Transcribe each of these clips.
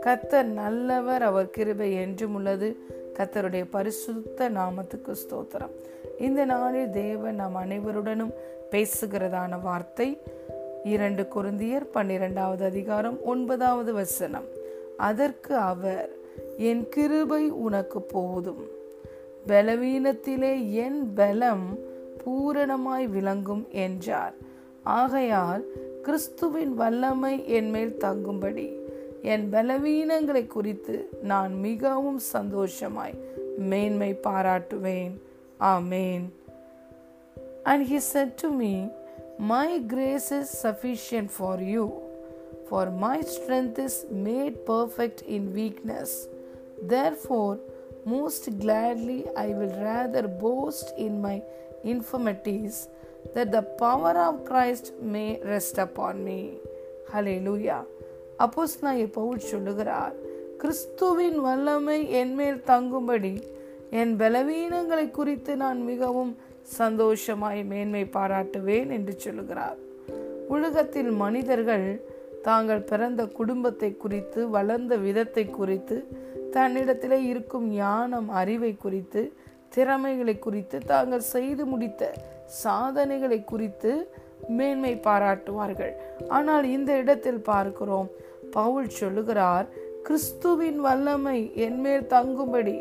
கத்தர் நல்லவர் அவர் கிருபை என்றும் உள்ளது. கத்தருடைய பரிசுத்த நாமத்துக்கு ஸ்தோத்திரம். இந்த நாளில் தேவன் நம் அனைவருடனும் பேசுகிறதான வார்த்தை இரண்டு குருந்தியர் பன்னிரெண்டாவது அதிகாரம் ஒன்பதாவது வசனம். அதற்கு அவர் என் கிருபை உனக்கு போதும். பலவீனத்திலே என் பலம் பூரணமாய் விளங்கும் என்றார். ஆகையால் கிறிஸ்துவின் வல்லமை என் மேல் தங்கும்படி என் பலவீனங்களை குறித்து நான் மிகவும் சந்தோஷமாய் மேன்மை பாராட்டுவேன் ஆமேன் And he said to me, My grace is sufficient for you, for my strength is made perfect in weakness. Therefore, most gladly I will rather boast in my infirmities, that the power of Christ may rest upon me. அப்போஸ் நான் பவுல் சொல்லுகிறார் கிறிஸ்துவின் வல்லமை என்மேல் தங்கும்படி என் பலவீனங்களை குறித்து நான் மிகவும் சந்தோஷமாய் மேன்மை பாராட்டுவேன் என்று சொல்லுகிறார் உலகத்தில் மனிதர்கள் தாங்கள் பிறந்த குடும்பத்தை குறித்து வளர்ந்த விதத்தை குறித்து தன்னிடத்திலே இருக்கும் ஞானம் அறிவை குறித்து திறமைகளை குறித்து தாங்கள் செய்து முடித்த சாதனைகளை குறித்து மேன்மை பாராட்டுவார்கள். ஆனால் இந்த இடத்தில் பார்க்கிறோம். பவுல் சொல்லுகிறார் கிறிஸ்துவின் வல்லமை என்மேல் தங்கும்படி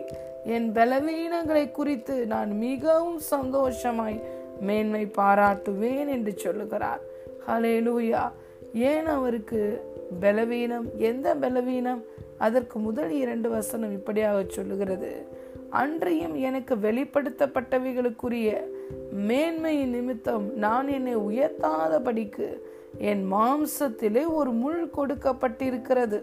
என் பலவீனங்களை குறித்து நான் மிகவும் சந்தோஷமாய் மேன்மை பாராட்டுவேன் என்று சொல்லுகிறார். ஹலே லூயா ஏன் அவருக்கு பலவீனம்? எந்த பலவீனம்? அதற்கு முதல் இரண்டு வசனம் இப்படியாக சொல்லுகிறது. அன்றையும் எனக்கு வெளிப்படுத்தப்பட்டவைகளுக்குரிய மேன்மையின் நிமித்தம் நான் என்னை உயர்த்தாதபடிக்கு என் மாம்சத்திலே ஒரு முள் கொடுக்கப்பட்டிருக்கிறது.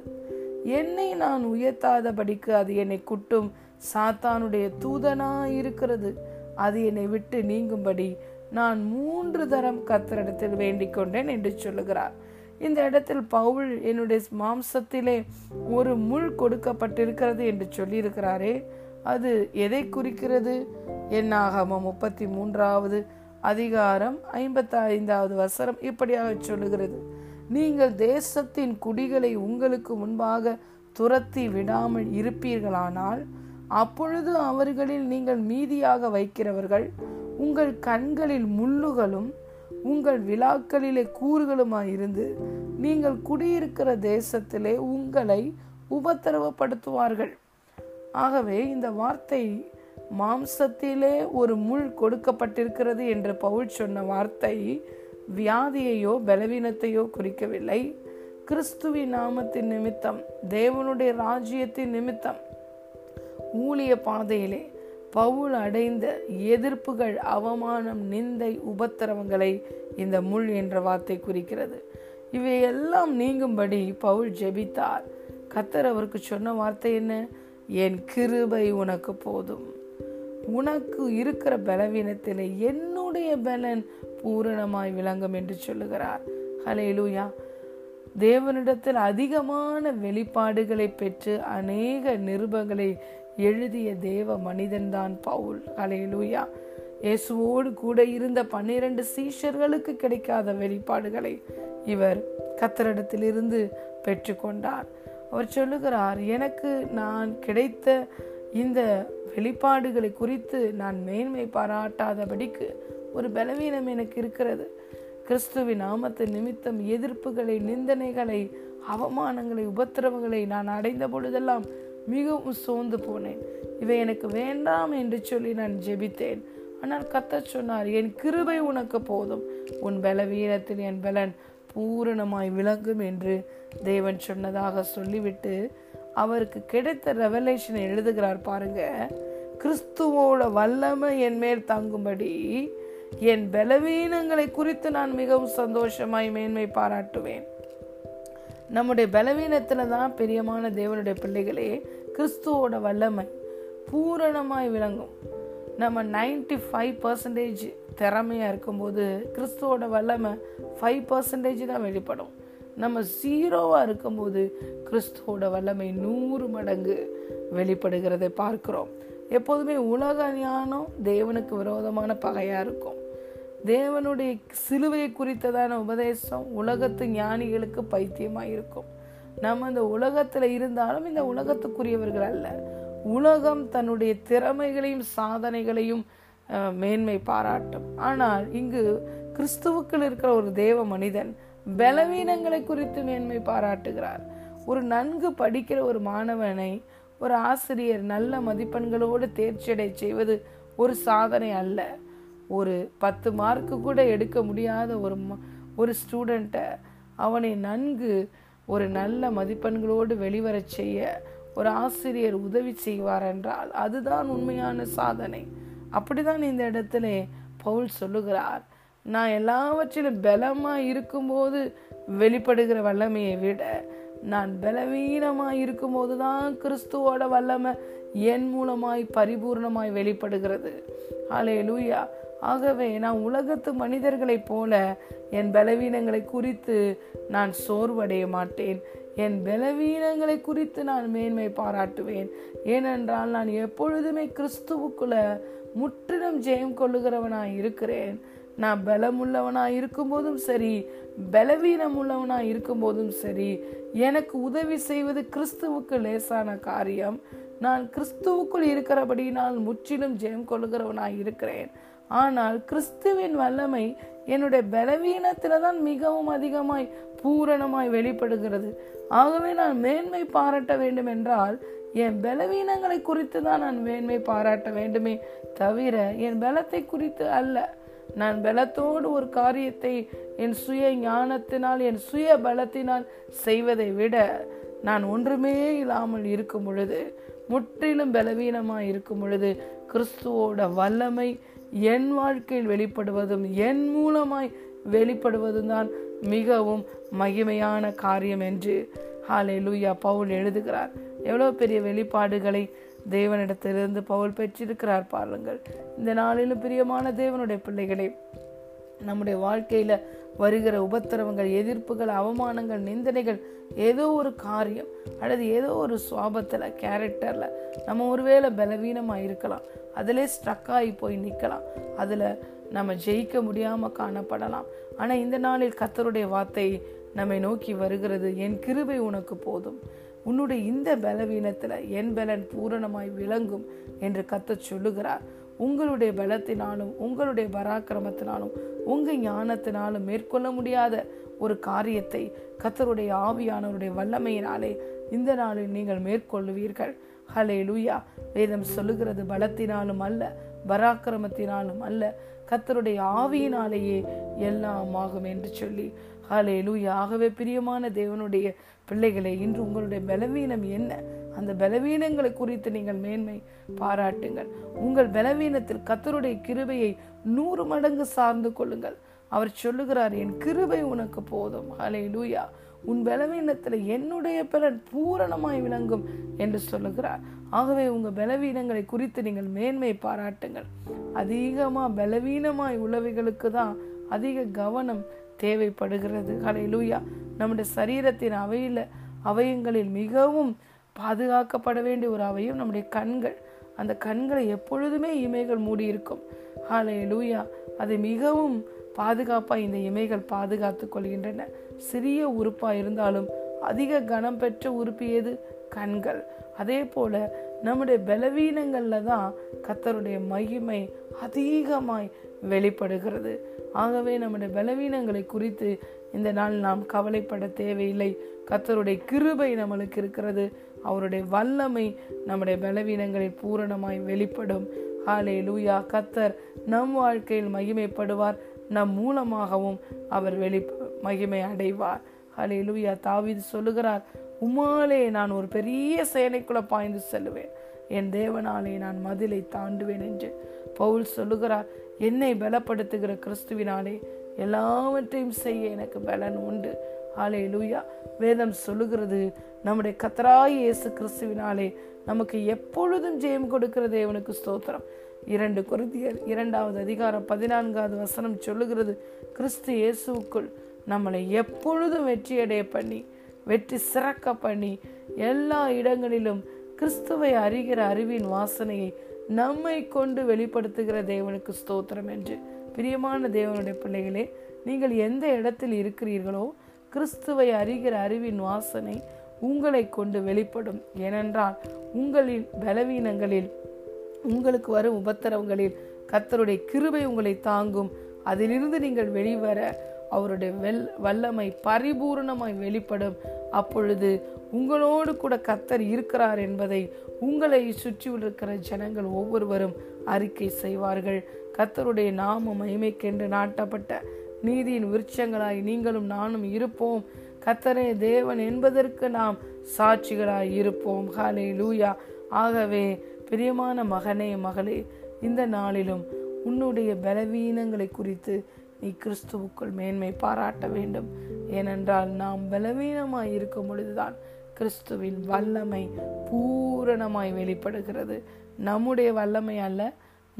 என்னை நான் உயர்த்தாதபடிக்கு அது என்னை குட்டும். சாத்தானுடைய தூதனாயிருக்கிறது. அது என்னை விட்டு நீங்கும்படி நான் மூன்று தரம் கத்தரிடத்தில் வேண்டிக் கொண்டேன் என்று சொல்லுகிறார். இந்த இடத்தில் பவுல் என்னுடைய மாம்சத்திலே ஒரு முள் கொடுக்கப்பட்டிருக்கிறது என்று சொல்லியிருக்கிறாரே. அது எதை குறிக்கிறது? என்னாகமோ முப்பத்தி மூன்றாவது அதிகாரம் ஐம்பத்தி ஐந்தாவது வசனம் இப்படியாக சொல்லுகிறது. நீங்கள் தேசத்தின் குடிகளை உங்களுக்கு முன்பாக துரத்தி விடாமல் இருப்பீர்களானால் அப்பொழுது அவர்களில் நீங்கள் மீதியாக வைக்கிறவர்கள் உங்கள் கண்களில் முள்ளுகளும் உங்கள் விழாக்களிலே கூறுகளுமாயிருந்து நீங்கள் குடியிருக்கிற தேசத்திலே உங்களை உபத்திரவப்படுத்துவார்கள். ஆகவே இந்த வார்த்தை மாம்சத்திலே ஒரு முள் கொடுக்கப்பட்டிருக்கிறது என்று பவுல் சொன்ன வார்த்தை வியாதியையோ பலவீனத்தையோ குறிக்கவில்லை. கிறிஸ்துவின் நாமத்தின் நிமித்தம் தேவனுடைய ராஜ்யத்தின் நிமித்தம் ஊழிய பாதையிலே பவுல் அடைந்த எதிர்ப்புகள் அவமானம் நிந்தை உபத்திரவங்களை இந்த முள் என்ற வார்த்தை குறிக்கிறது. இவையெல்லாம் நீங்கும்படி பவுல் ஜெபித்தார். கத்தர் அவருக்கு சொன்ன வார்த்தை என்ன? என் கிருபை உனக்கு போதும். உனக்கு இருக்கிற பலவீனத்தில் என்னுடைய பலன் பூரணமாய் விளங்கும் என்று சொல்லுகிறார். ஹலேலூயா தேவனிடத்தில் அதிகமான வெளிப்பாடுகளை பெற்று அநேக நிருபங்களை எழுதிய தேவ மனிதன்தான் பவுல். ஹலேலூயா இயேசுவோடு கூட இருந்த பன்னிரண்டு சீஷர்களுக்கு கிடைக்காத வெளிப்பாடுகளை இவர் கத்தரிடத்திலிருந்து பெற்றுக்கொண்டார். அவர் சொல்லுகிறார் எனக்கு நான் கிடைத்த இந்த வெளிப்பாடுகளை குறித்து நான் மேன்மை பாராட்டாதபடிக்கு ஒரு பலவீனம் எனக்கு இருக்கிறது. கிறிஸ்துவின் நாமத்து நிமித்தம் எதிர்ப்புகளை நிந்தனைகளை அவமானங்களை உபத்திரவங்களை நான் அடைந்த பொழுதெல்லாம் மிகவும் சோர்ந்து போனேன். இவை எனக்கு வேண்டாம் என்று சொல்லி நான் ஜெபித்தேன். ஆனால் கத்த சொன்னார் என் கிருபை உனக்கு போதும். உன் பலவீனத்தில் என் பலன் பூரணமாய் விளங்கும் என்று தேவன் சொன்னதாக சொல்லிவிட்டு அவருக்கு கிடைத்த ரெவலேஷனை எழுதுகிறார் பாருங்க. கிறிஸ்துவோட வல்லமை என் மேல் தங்கும்படி என் பலவீனங்களை குறித்து நான் மிகவும் சந்தோஷமாய் மேன்மை பாராட்டுவேன். நம்முடைய பலவீனத்துல தான் பிரியமான தேவனுடைய பிள்ளைகளே கிறிஸ்துவோட வல்லமை பூரணமாய் விளங்கும். நம்ம நைன்டி ஃபைவ் பர்சன்டேஜ் திறமையாக இருக்கும்போது கிறிஸ்துவோட வல்லமை ஃபைவ் பர்சன்டேஜ் தான் வெளிப்படும். நம்ம ஜீரோவாக இருக்கும்போது கிறிஸ்துவோட வல்லமை நூறு மடங்கு வெளிப்படுகிறதை பார்க்கிறோம். எப்போதுமே உலக ஞானம் தேவனுக்கு விரோதமான பகையாக இருக்கும். தேவனுடைய சிலுவையை குறித்ததான உபதேசம் உலகத்து ஞானிகளுக்கு பைத்தியமாக இருக்கும் நம்ம இந்த உலகத்தில் இருந்தாலும் இந்த உலகத்துக்குரியவர்கள் அல்ல. உலகம் தன்னுடைய திறமைகளையும் சாதனைகளையும் மேன்மை பாராட்டும். ஆனால் இங்கு கிறிஸ்துவுக்குள் இருக்கிற ஒரு தேவ மனிதன் பலவீனங்களை குறித்து மேன்மை பாராட்டுகிறார். ஒரு நன்கு படிக்கிற ஒரு மாணவனை ஒரு ஆசிரியர் நல்ல மதிப்பெண்களோடு தேர்ச்சியடை செய்வது ஒரு சாதனை அல்ல. ஒரு பத்து மார்க்கு கூட எடுக்க முடியாத ஒரு ஒரு ஸ்டூடெண்ட்டை அவனை நன்கு ஒரு நல்ல மதிப்பெண்களோடு வெளிவரச் செய்ய ஒரு ஆசிரியர் உதவி செய்வார் என்றால் அதுதான் உண்மையான சாதனை. அப்படிதான் இந்த இடத்துல பவுல் சொல்லுகிறார். நான் எல்லாவற்றிலும் பலமா இருக்கும்போது வெளிப்படுகிற வல்லமையை விட நான் பலவீனமாய் இருக்கும்போது தான் கிறிஸ்துவோட வல்லமை என் மூலமாய் பரிபூர்ணமாய் வெளிப்படுகிறது. ஆலே லூயா ஆகவே நான் உலகத்து மனிதர்களைப் போல என் பலவீனங்களை குறித்து நான் சோர்வடைய மாட்டேன். என் பலவீனங்களை குறித்து நான் மேன்மை பாராட்டுவேன். ஏனென்றால் நான் எப்பொழுதுமே கிறிஸ்துவுக்குள்ள முற்றிலும் ஜெயம் கொள்ளுகிறவனாய் இருக்கிறேன். நான் பலமுள்ளவனாய் இருக்கும்போதும் சரி பலவீனம் உள்ளவனாய் இருக்கும்போதும் சரி எனக்கு உதவி செய்வது கிறிஸ்துவுக்கு லேசான காரியம். நான் கிறிஸ்துவுக்குள் இருக்கிறபடி நான் முற்றிலும் ஜெயம் கொள்ளுகிறவனாய் இருக்கிறேன். ஆனால் கிறிஸ்துவின் வல்லமை என்னுடைய பலவீனத்தில் தான் மிகவும் அதிகமாய் பூரணமாய் வெளிப்படுகிறது. ஆகவே நான் மேன்மை பாராட்ட வேண்டும் என்றால் என் பலவீனங்களை குறித்து தான் நான் மேன்மை பாராட்ட வேண்டுமே தவிர என் பலத்தை குறித்து அல்ல. நான் பலத்தோடு ஒரு காரியத்தை என் சுய ஞானத்தினால் என் சுய பலத்தினால் செய்வதை விட நான் ஒன்றுமே இல்லாமல் இருக்கும் பொழுது முற்றிலும் பலவீனமாக இருக்கும் பொழுது கிறிஸ்துவோட வல்லமை என் வாழ்க்கையில் வெளிப்படுவதும் என் மூலமாய் வெளிப்படுவதும் தான் மிகவும் மகிமையான காரியம் என்று ஹாலே லூயா பவுல் எழுதுகிறார். எவ்வளோ பெரிய வெளிப்பாடுகளை தேவனிடத்திலிருந்து பவுல் பெற்றிருக்கிறார் பாருங்கள். இந்த நாளிலும் பிரியமான தேவனுடைய பிள்ளைகளே நம்முடைய வாழ்க்கையில் வருகிற உபத்திரவங்கள் எதிர்ப்புகள் அவமானங்கள் நிந்தனைகள் ஏதோ ஒரு காரியம் அல்லது ஏதோ ஒரு சுவாபத்தில் கேரக்டரில் நம்ம ஒருவேளை பலவீனமாக இருக்கலாம். அதிலே ஸ்ட்ரக் ஆகி போய் நிற்கலாம் அதில் நம்ம ஜெயிக்க முடியாமல் காணப்படலாம். ஆனால் இந்த நாளில் கத்தருடைய வார்த்தை நம்மை நோக்கி வருகிறது. என் கிருபை உனக்கு போதும். உன்னுடைய இந்த பலவீனத்தில் என் பலன் பூரணமாய் விளங்கும் என்று கத்த சொல்லுகிறார். உங்களுடைய பலத்தினாலும் உங்களுடைய பராக்கிரமத்தினாலும் உங்கள் ஞானத்தினாலும் மேற்கொள்ள முடியாத ஒரு காரியத்தை கத்தருடைய ஆவியானவருடைய வல்லமையினாலே இந்த நாளில் நீங்கள் மேற்கொள்ளுவீர்கள். ஹலே லூயா வேதம் சொல்லுகிறது பலத்தினாலும் அல்ல பராக்கிரமத்தினாலும் அல்ல கத்தருடைய ஆவியினாலேயே எல்லாம் ஆகும் என்று சொல்லி. ஹலே லூயா ஆகவே பிரியமான தேவனுடைய பிள்ளைகளை இன்று உங்களுடைய பலவீனம் என்ன? அந்த பலவீனங்களை குறித்து நீங்கள் மேன்மை பாராட்டுங்கள். உங்கள் பலவீனத்தில் கத்தருடைய கிருபையை நூறு மடங்கு சார்ந்து கொள்ளுங்கள். அவர் சொல்லுகிறார் என் கிருபை உனக்கு போதும். ஹலே லூயா உன் பலவீனத்தில் என்னுடைய பலன் பூரணமாய் விளங்கும் என்று சொல்லுகிறார். ஆகவே உங்கள் பலவீனங்களை குறித்து நீங்கள் மேன்மை பாராட்டுங்கள். அதிகமாக பலவீனமாய் உள்ளவைகளுக்கு தான் அதிக கவனம் தேவைப்படுகிறது. கலை லூயா நம்முடைய சரீரத்தின் அவையில் அவயங்களில் மிகவும் பாதுகாக்கப்பட வேண்டிய ஒரு அவையும் நம்முடைய கண்கள். அந்த கண்களை எப்பொழுதுமே இமைகள் மூடியிருக்கும். ஹாலே லூயா அதை மிகவும் பாதுகாப்பாக இந்த இமைகள் பாதுகாத்து கொள்கின்றன. சிறிய உறுப்பா இருந்தாலும் அதிக கனம் பெற்ற உறுப்பு எது கண்கள். அதே போல நம்முடைய பலவீனங்கள்ல தான் கத்தருடைய மகிமை அதிகமாய் வெளிப்படுகிறது. ஆகவே நம்முடைய பலவீனங்களை குறித்து இந்த நாள் நாம் கவலைப்பட தேவையில்லை. கத்தருடைய கிருபை நம்மளுக்கு இருக்கிறது. அவருடைய வல்லமை நம்முடைய பலவீனங்களில் பூரணமாய் வெளிப்படும். ஹாலே லூயா கத்தர் நம் வாழ்க்கையில் மகிமைப்படுவார். நம் மூலமாகவும் அவர் வெளி மகிமை அடைவார். ஹலேலுயா தாவிது சொல்லுகிறார் உமாலே நான் ஒரு பெரிய சேனைக்குள்ள பாய்ந்து செல்லுவேன். என் தேவனாலே நான் மதிலை தாண்டுவேன் என்று பவுல் சொல்லுகிறார். என்னை பலப்படுத்துகிற கிறிஸ்துவினாலே எல்லாவற்றையும் செய்ய எனக்கு பலன் உண்டு. ஆலே லூயா வேதம் சொல்லுகிறது நம்முடைய கத்தராய் இயேசு கிறிஸ்துவினாலே நமக்கு எப்பொழுதும் ஜெயம் கொடுக்கிற தேவனுக்கு ஸ்தோத்திரம். இரண்டு குருதியர் இரண்டாவது அதிகாரம் பதினான்காவது வசனம் சொல்லுகிறது கிறிஸ்து இயேசுக்குள் நம்மளை எப்பொழுதும் வெற்றியடைய பண்ணி வெற்றி சிறக்க பண்ணி எல்லா இடங்களிலும் கிறிஸ்துவை அறிகிற அறிவின் வாசனையை நம்மை கொண்டு வெளிப்படுத்துகிற தேவனுக்கு ஸ்தோத்திரம் என்று. பிரியமான தேவனுடைய பிள்ளைகளே நீங்கள் எந்த இடத்தில் இருக்கிறீர்களோ கிறிஸ்துவை அறிகிற அறிவின் வாசனை உங்களை கொண்டு வெளிப்படும். ஏனென்றால் உங்களின் பலவீனங்களில் உங்களுக்கு வரும் உபத்திரவங்களில் கத்தருடைய கிருபை உங்களை தாங்கும். அதிலிருந்து நீங்கள் வெளிவர அவருடைய வெல் வல்லமை பரிபூர்ணமாய் வெளிப்படும். அப்பொழுது உங்களோடு கூட கத்தர் இருக்கிறார் என்பதை உங்களை சுற்றி ஜனங்கள் ஒவ்வொருவரும் அறிக்கை செய்வார்கள். கத்தருடைய நாம மகிமைக்கென்று நாட்டப்பட்ட நீதியின் விருட்சங்களாய் நீங்களும் நானும் இருப்போம். கத்தரே தேவன் என்பதற்கு நாம் சாட்சிகளாய் இருப்போம். ஹாலே லூயா ஆகவே பிரியமான மகனே மகளே இந்த நாளிலும் உன்னுடைய பலவீனங்களை குறித்து நீ கிறிஸ்துவுக்குள் மேன்மை பாராட்ட வேண்டும். ஏனென்றால் நாம் பலவீனமாய் இருக்கும் பொழுதுதான் கிறிஸ்துவின் வல்லமை பூரணமாய் வெளிப்படுகிறது. நம்முடைய வல்லமை அல்ல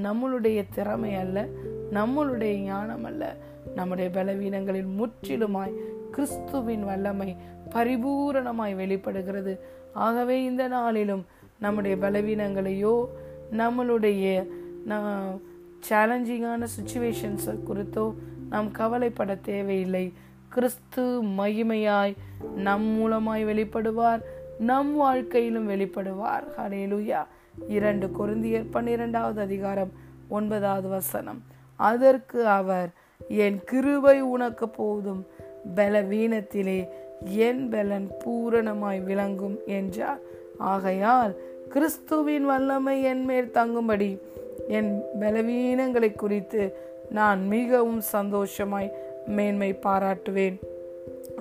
நம்மளுடைய திறமை அல்ல நம்மளுடைய ஞானம் அல்ல. நம்முடைய பலவீனங்களில் முற்றிலுமாய் கிறிஸ்துவின் வல்லமை பரிபூரணமாய் வெளிப்படுகிறது. ஆகவே இந்த நாளிலும் நம்முடைய பலவீனங்களையோ நம்மளுடைய சேலஞ்சிங்கான சுச்சுவேஷன்ஸ் குறித்தோ நாம் கவலைப்பட தேவையில்லை. கிறிஸ்து மகிமையாய் நம் மூலமாய் வெளிப்படுவார் நம் வாழ்க்கையிலும் வெளிப்படுவார். ஹலேலுயா இரண்டு குருந்தியர் பன்னிரெண்டாவது அதிகாரம் ஒன்பதாவது வசனம். அதற்கு அவர் என் கிருபை உனக்கு போதும் பலவீனத்திலே என் பலன் பூரணமாய் விளங்கும் என்றார். ஆகையால் கிறிஸ்துவின் வல்லமை என் மேல் தங்கும்படி என் பலவீனங்களை குறித்து நான் மிகவும் சந்தோஷமாய் மேன்மை பாராட்டுவேன்.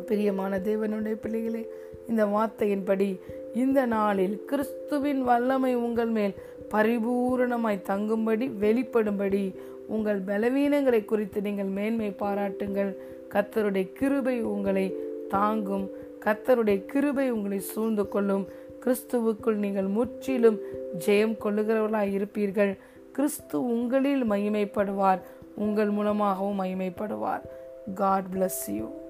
பிரியமான தேவனுடைய பிள்ளைகளே இந்த வார்த்தையின்படி இந்த நாளில் கிறிஸ்துவின் வல்லமை உங்கள் மேல் பரிபூரணமாய் தங்கும்படி வெளிப்படும்படி உங்கள் பலவீனங்களை குறித்து நீங்கள் மேன்மை பாராட்டுங்கள். கத்தருடைய கிருபை உங்களை தாங்கும். கத்தருடைய கிருபை உங்களை சூழ்ந்து கொள்ளும். கிறிஸ்துவுக்குள் நீங்கள் முற்றிலும் ஜெயம் கொள்ளுகிறவர்களாய் இருப்பீர்கள். கிறிஸ்து உங்களில் மகிமைப்படுவார். உங்கள் மூலமாகவும் மகிமைப்படுவார். God bless you